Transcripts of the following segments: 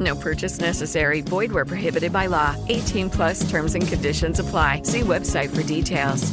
No purchase necessary. Void where prohibited by law. 18 plus terms and conditions apply. See website for details.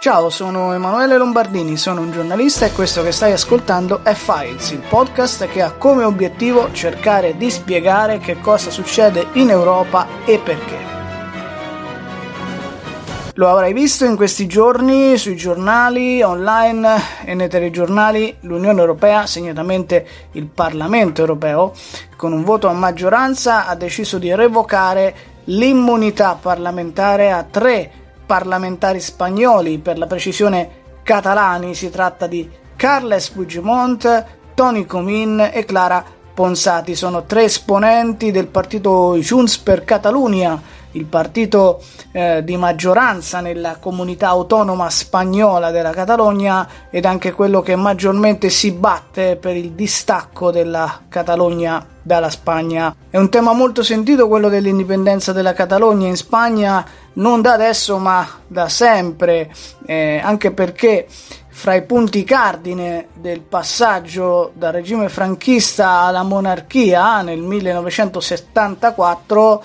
Ciao, sono Emanuele Lombardini, sono un giornalista e questo che stai ascoltando è Files, il podcast che ha come obiettivo cercare di spiegare che cosa succede in Europa e perché. Lo avrai visto in questi giorni sui giornali online e nei telegiornali. l'Unione Europea, segnatamente il Parlamento Europeo, con un voto a maggioranza ha deciso di revocare l'immunità parlamentare a tre parlamentari spagnoli, per la precisione catalani, si tratta di Carles Puigdemont, Toni Comín e Clara Ponsati, sono tre esponenti del partito Junts per Catalunya, il partito eh, di maggioranza nella comunità autonoma spagnola della Catalogna ed anche quello che maggiormente si batte per il distacco della Catalogna dalla Spagna. È un tema molto sentito quello dell'indipendenza della Catalogna in Spagna, non da adesso ma da sempre, eh, anche perché fra i punti cardine del passaggio dal regime franchista alla monarchia nel 1974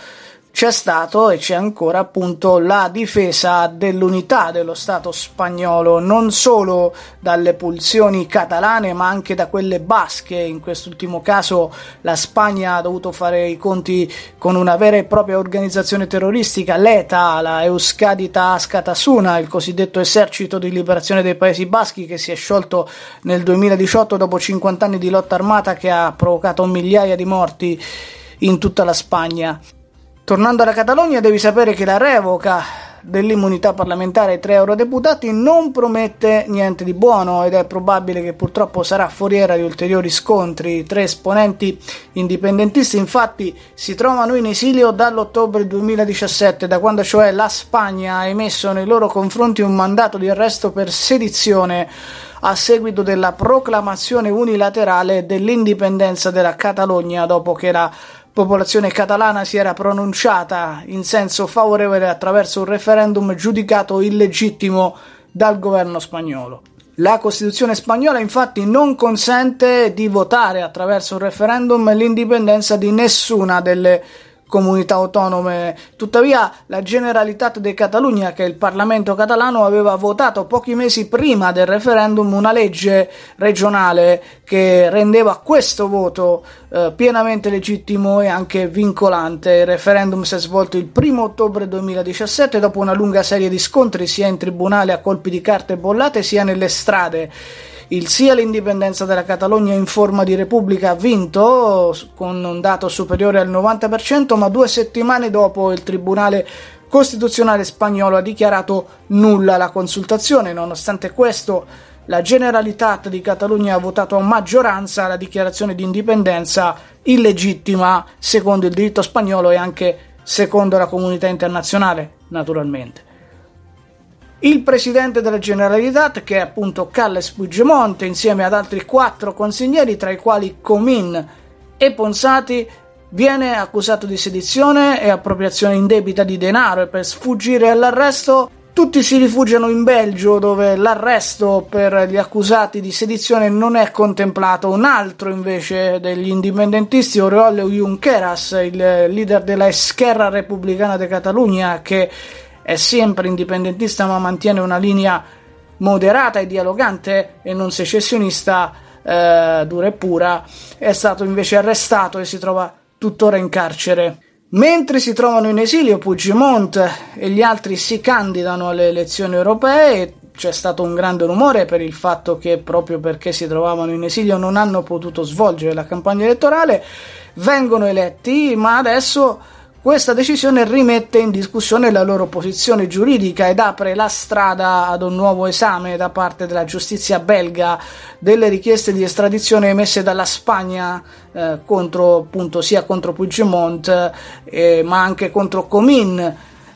c'è stato e c'è ancora appunto la difesa dell'unità dello Stato spagnolo, non solo dalle pulsioni catalane ma anche da quelle basche. In quest'ultimo caso la Spagna ha dovuto fare i conti con una vera e propria organizzazione terroristica, l'ETA, la Euskadita Askatasuna, il cosiddetto esercito di liberazione dei Paesi Baschi che si è sciolto nel 2018 dopo 50 anni di lotta armata che ha provocato migliaia di morti in tutta la Spagna. Tornando alla Catalogna, devi sapere che la revoca dell'immunità parlamentare ai tre eurodeputati non promette niente di buono ed è probabile che purtroppo sarà foriera di ulteriori scontri. I tre esponenti indipendentisti infatti si trovano in esilio dall'ottobre 2017, da quando cioè la Spagna ha emesso nei loro confronti un mandato di arresto per sedizione a seguito della proclamazione unilaterale dell'indipendenza della Catalogna dopo che la popolazione catalana si era pronunciata in senso favorevole attraverso un referendum giudicato illegittimo dal governo spagnolo. La Costituzione spagnola infatti non consente di votare attraverso un referendum l'indipendenza di nessuna delle comunità autonome. Tuttavia, la Generalitat de Catalunya, che è il Parlamento catalano, aveva votato pochi mesi prima del referendum una legge regionale che rendeva questo voto eh, pienamente legittimo e anche vincolante. Il referendum si è svolto il 1 ottobre 2017 dopo una lunga serie di scontri sia in tribunale a colpi di carte bollate sia nelle strade il sì all'indipendenza della Catalogna in forma di repubblica ha vinto con un dato superiore al 90%, ma due settimane dopo il Tribunale Costituzionale spagnolo ha dichiarato nulla la consultazione. Nonostante questo, la Generalitat di Catalogna ha votato a maggioranza la dichiarazione di indipendenza illegittima secondo il diritto spagnolo e anche secondo la comunità internazionale, naturalmente. Il presidente della Generalitat, che è appunto Carles Puigdemont, insieme ad altri quattro consiglieri, tra i quali Comin e Ponsati, viene accusato di sedizione e appropriazione indebita di denaro e per sfuggire all'arresto tutti si rifugiano in Belgio dove l'arresto per gli accusati di sedizione non è contemplato. Un altro invece degli indipendentisti, Oriol Junqueras, il leader della Esquerra Repubblicana de Catalunya, che è sempre indipendentista ma mantiene una linea moderata e dialogante e non secessionista eh, dura e pura, è stato invece arrestato e si trova tuttora in carcere. Mentre si trovano in esilio, Puigdemont e gli altri si candidano alle elezioni europee. C'è stato un grande rumore per il fatto che proprio perché si trovavano in esilio non hanno potuto svolgere la campagna elettorale. Vengono eletti, ma adesso questa decisione rimette in discussione la loro posizione giuridica ed apre la strada ad un nuovo esame da parte della giustizia belga delle richieste di estradizione emesse dalla Spagna eh, contro, appunto, sia contro Puigdemont eh, ma anche contro Comin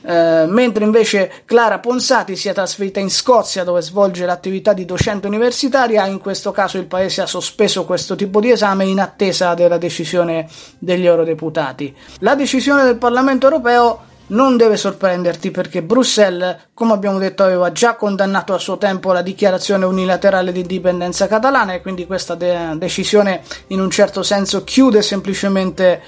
eh, mentre invece Clara Ponsati si è trasferita in Scozia dove svolge l'attività di docente universitaria, in questo caso il paese ha sospeso questo tipo di esame in attesa della decisione degli eurodeputati. La decisione del Parlamento europeo non deve sorprenderti perché Bruxelles, come abbiamo detto, aveva già condannato a suo tempo la dichiarazione unilaterale di indipendenza catalana e quindi questa de- decisione in un certo senso chiude semplicemente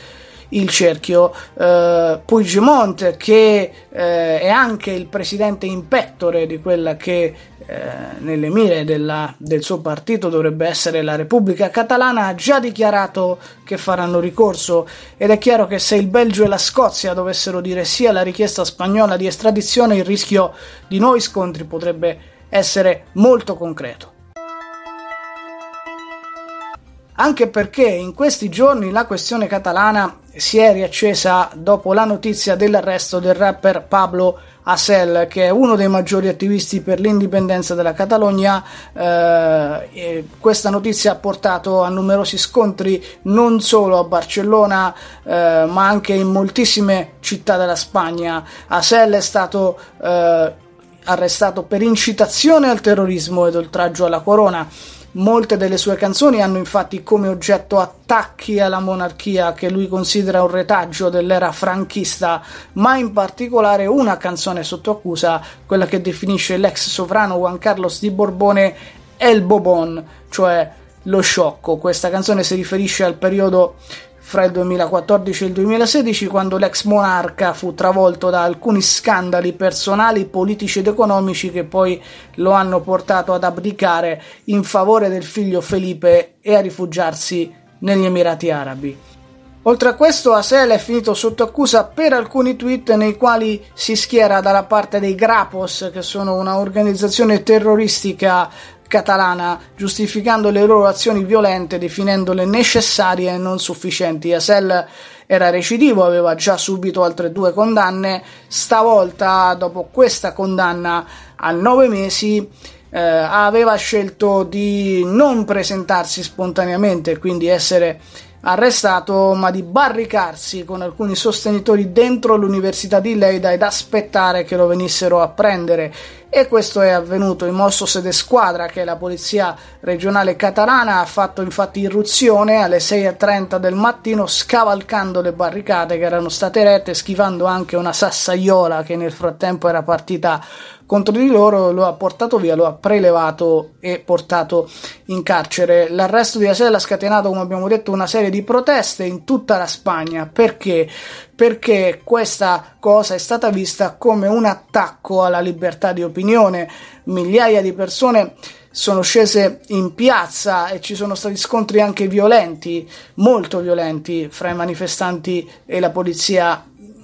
il cerchio. Eh, Puigdemont, che eh, è anche il presidente in pectore di quella che eh, nelle mire della, del suo partito dovrebbe essere la Repubblica Catalana, ha già dichiarato che faranno ricorso ed è chiaro che se il Belgio e la Scozia dovessero dire sì alla richiesta spagnola di estradizione, il rischio di nuovi scontri potrebbe essere molto concreto anche perché in questi giorni la questione catalana si è riaccesa dopo la notizia dell'arresto del rapper Pablo Hasél, che è uno dei maggiori attivisti per l'indipendenza della Catalogna. Eh, questa notizia ha portato a numerosi scontri non solo a Barcellona, eh, ma anche in moltissime città della Spagna. Hasél è stato eh, arrestato per incitazione al terrorismo ed oltraggio alla corona Molte delle sue canzoni hanno infatti come oggetto attacchi alla monarchia che lui considera un retaggio dell'era franchista, ma in particolare una canzone sotto accusa, quella che definisce l'ex sovrano Juan Carlos di Borbone El Bobon, cioè lo sciocco. Questa canzone si riferisce al periodo fra il 2014 e il 2016 quando l'ex monarca fu travolto da alcuni scandali personali, politici ed economici che poi lo hanno portato ad abdicare in favore del figlio Felipe e a rifugiarsi negli Emirati Arabi. Oltre a questo, Asel è finito sotto accusa per alcuni tweet nei quali si schiera dalla parte dei Grapos, che sono un'organizzazione terroristica catalana, giustificando le loro azioni violente, definendole necessarie e non sufficienti. Asel era recidivo, aveva già subito altre due condanne, stavolta, dopo questa condanna a nove mesi, eh, aveva scelto di non presentarsi spontaneamente, quindi essere arrestato, ma di barricarsi con alcuni sostenitori dentro l'università di Leida ed aspettare che lo venissero a prendere. E questo è avvenuto. Il Mossos de Squadra, che la polizia regionale catalana, ha fatto infatti irruzione alle 6.30 del mattino, scavalcando le barricate che erano state erette, schivando anche una sassaiola che nel frattempo era partita contro di loro, lo ha portato via, lo ha prelevato e portato in carcere. L'arresto di Asel ha scatenato, come abbiamo detto, una serie di proteste in tutta la Spagna. Perché? Perché questa cosa è stata vista come un attacco alla libertà di opinione. Migliaia di persone sono scese in piazza e ci sono stati scontri anche violenti, molto violenti, fra i manifestanti e la polizia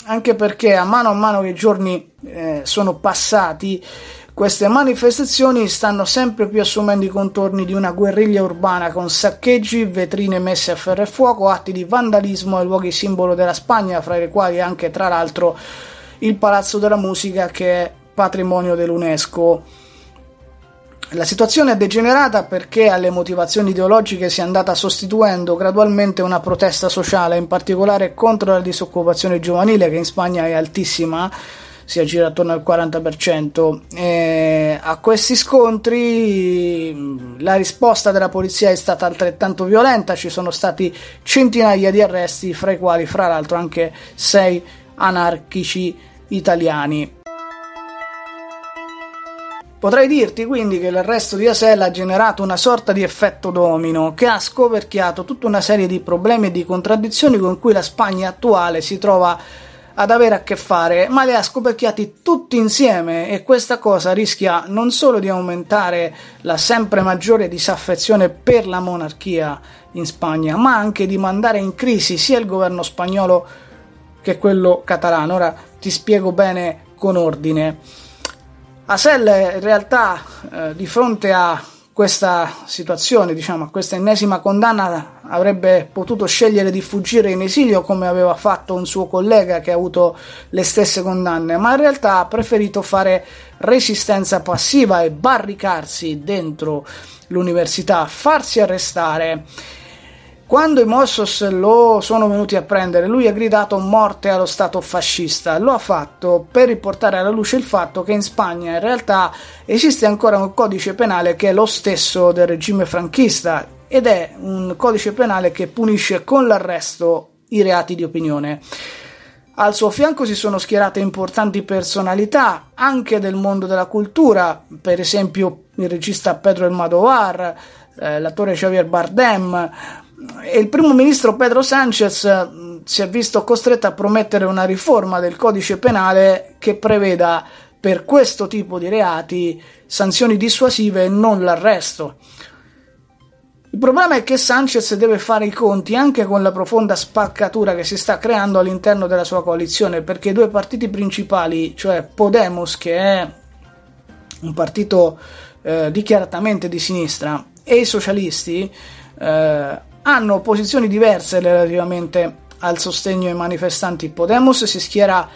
anche perché a mano a mano che i giorni eh, sono passati, queste manifestazioni stanno sempre più assumendo i contorni di una guerriglia urbana con saccheggi, vetrine messe a ferro e fuoco, atti di vandalismo e luoghi simbolo della Spagna, fra i quali anche tra l'altro il Palazzo della Musica che è patrimonio dell'UNESCO. La situazione è degenerata perché alle motivazioni ideologiche si è andata sostituendo gradualmente una protesta sociale, in particolare contro la disoccupazione giovanile che in Spagna è altissima, si aggira attorno al 40%. E a questi scontri la risposta della polizia è stata altrettanto violenta, ci sono stati centinaia di arresti, fra i quali fra l'altro anche sei anarchici italiani. Potrei dirti quindi che l'arresto di Asel ha generato una sorta di effetto domino che ha scoperchiato tutta una serie di problemi e di contraddizioni con cui la Spagna attuale si trova ad avere a che fare, ma li ha scoperchiati tutti insieme e questa cosa rischia non solo di aumentare la sempre maggiore disaffezione per la monarchia in Spagna, ma anche di mandare in crisi sia il governo spagnolo che quello catalano. Ora ti spiego bene con ordine. Asel in realtà eh, di fronte a questa situazione, diciamo, a questa ennesima condanna, avrebbe potuto scegliere di fuggire in esilio come aveva fatto un suo collega che ha avuto le stesse condanne, ma in realtà ha preferito fare resistenza passiva e barricarsi dentro l'università, farsi arrestare quando i Mossos lo sono venuti a prendere, lui ha gridato morte allo Stato fascista. Lo ha fatto per riportare alla luce il fatto che in Spagna in realtà esiste ancora un codice penale che è lo stesso del regime franchista ed è un codice penale che punisce con l'arresto i reati di opinione. Al suo fianco si sono schierate importanti personalità anche del mondo della cultura, per esempio il regista Pedro Almodovar, eh, l'attore Javier Bardem, e il primo ministro Pedro Sanchez mm, si è visto costretto a promettere una riforma del codice penale che preveda per questo tipo di reati sanzioni dissuasive e non l'arresto. Il problema è che Sanchez deve fare i conti anche con la profonda spaccatura che si sta creando all'interno della sua coalizione, perché i due partiti principali, cioè Podemos, che è un partito eh, dichiaratamente di sinistra, e i socialisti, eh, hanno posizioni diverse relativamente al sostegno ai manifestanti. Podemos si schiera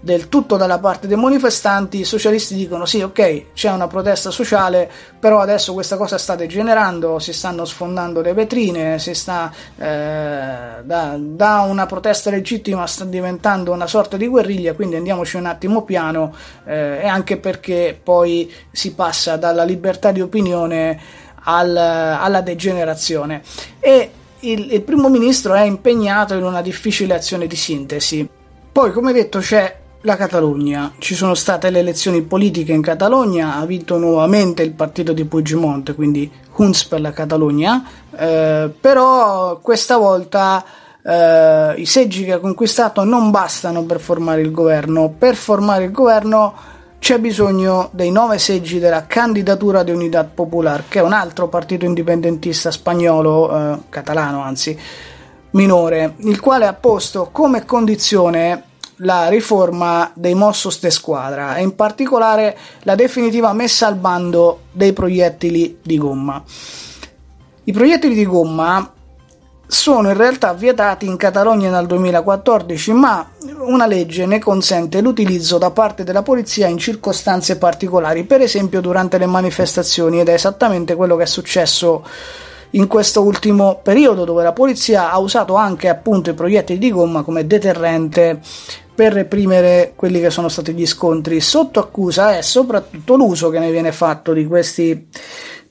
del tutto dalla parte dei manifestanti, i socialisti dicono sì, ok, c'è una protesta sociale, però adesso questa cosa sta degenerando, si stanno sfondando le vetrine, si sta eh, da, da, una protesta legittima sta diventando una sorta di guerriglia, quindi andiamoci un attimo piano eh, e anche perché poi si passa dalla libertà di opinione al, alla degenerazione. E il, il primo ministro è impegnato in una difficile azione di sintesi. Poi, come detto, c'è la Catalogna. Ci sono state le elezioni politiche in Catalogna, ha vinto nuovamente il partito di Puigdemont, quindi Hunts per la Catalogna, eh, però questa volta eh, i seggi che ha conquistato non bastano per formare il governo. Per formare il governo c'è bisogno dei nove seggi della candidatura di Unidad Popular, che è un altro partito indipendentista spagnolo, eh, catalano anzi, minore, il quale ha posto come condizione la riforma dei Mossos de Squadra e in particolare la definitiva messa al bando dei proiettili di gomma. I proiettili di gomma sono in realtà vietati in Catalogna dal 2014, ma una legge ne consente l'utilizzo da parte della polizia in circostanze particolari, per esempio durante le manifestazioni, ed è esattamente quello che è successo in questo ultimo periodo, dove la polizia ha usato anche appunto i proiettili di gomma come deterrente per reprimere quelli che sono stati gli scontri. Sotto accusa è soprattutto l'uso che ne viene fatto di questi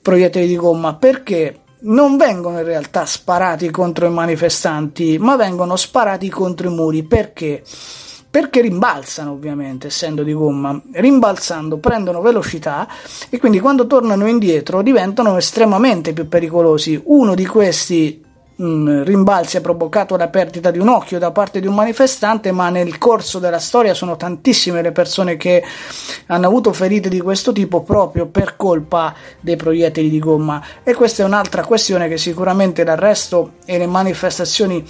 proiettili di gomma, perché non vengono in realtà sparati contro i manifestanti, ma vengono sparati contro i muri. Perché? Perché rimbalzano, ovviamente, essendo di gomma. Rimbalzando prendono velocità e quindi quando tornano indietro diventano estremamente più pericolosi. Uno di questi mh, rimbalzi ha provocato la perdita di un occhio da parte di un manifestante, ma nel corso della storia sono tantissime le persone che hanno avuto ferite di questo tipo proprio per colpa dei proiettili di gomma. E questa è un'altra questione che sicuramente l'arresto e le manifestazioni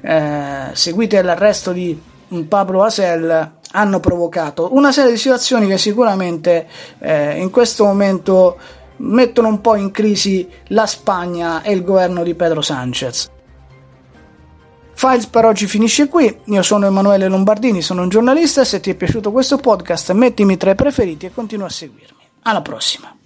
eh, seguite all'arresto di Pablo Asel hanno provocato una serie di situazioni che sicuramente eh, in questo momento mettono un po' in crisi la Spagna e il governo di Pedro Sanchez. Files per oggi finisce qui, io sono Emanuele Lombardini, sono un giornalista se ti è piaciuto questo podcast mettimi tra i preferiti e continua a seguirmi. Alla prossima!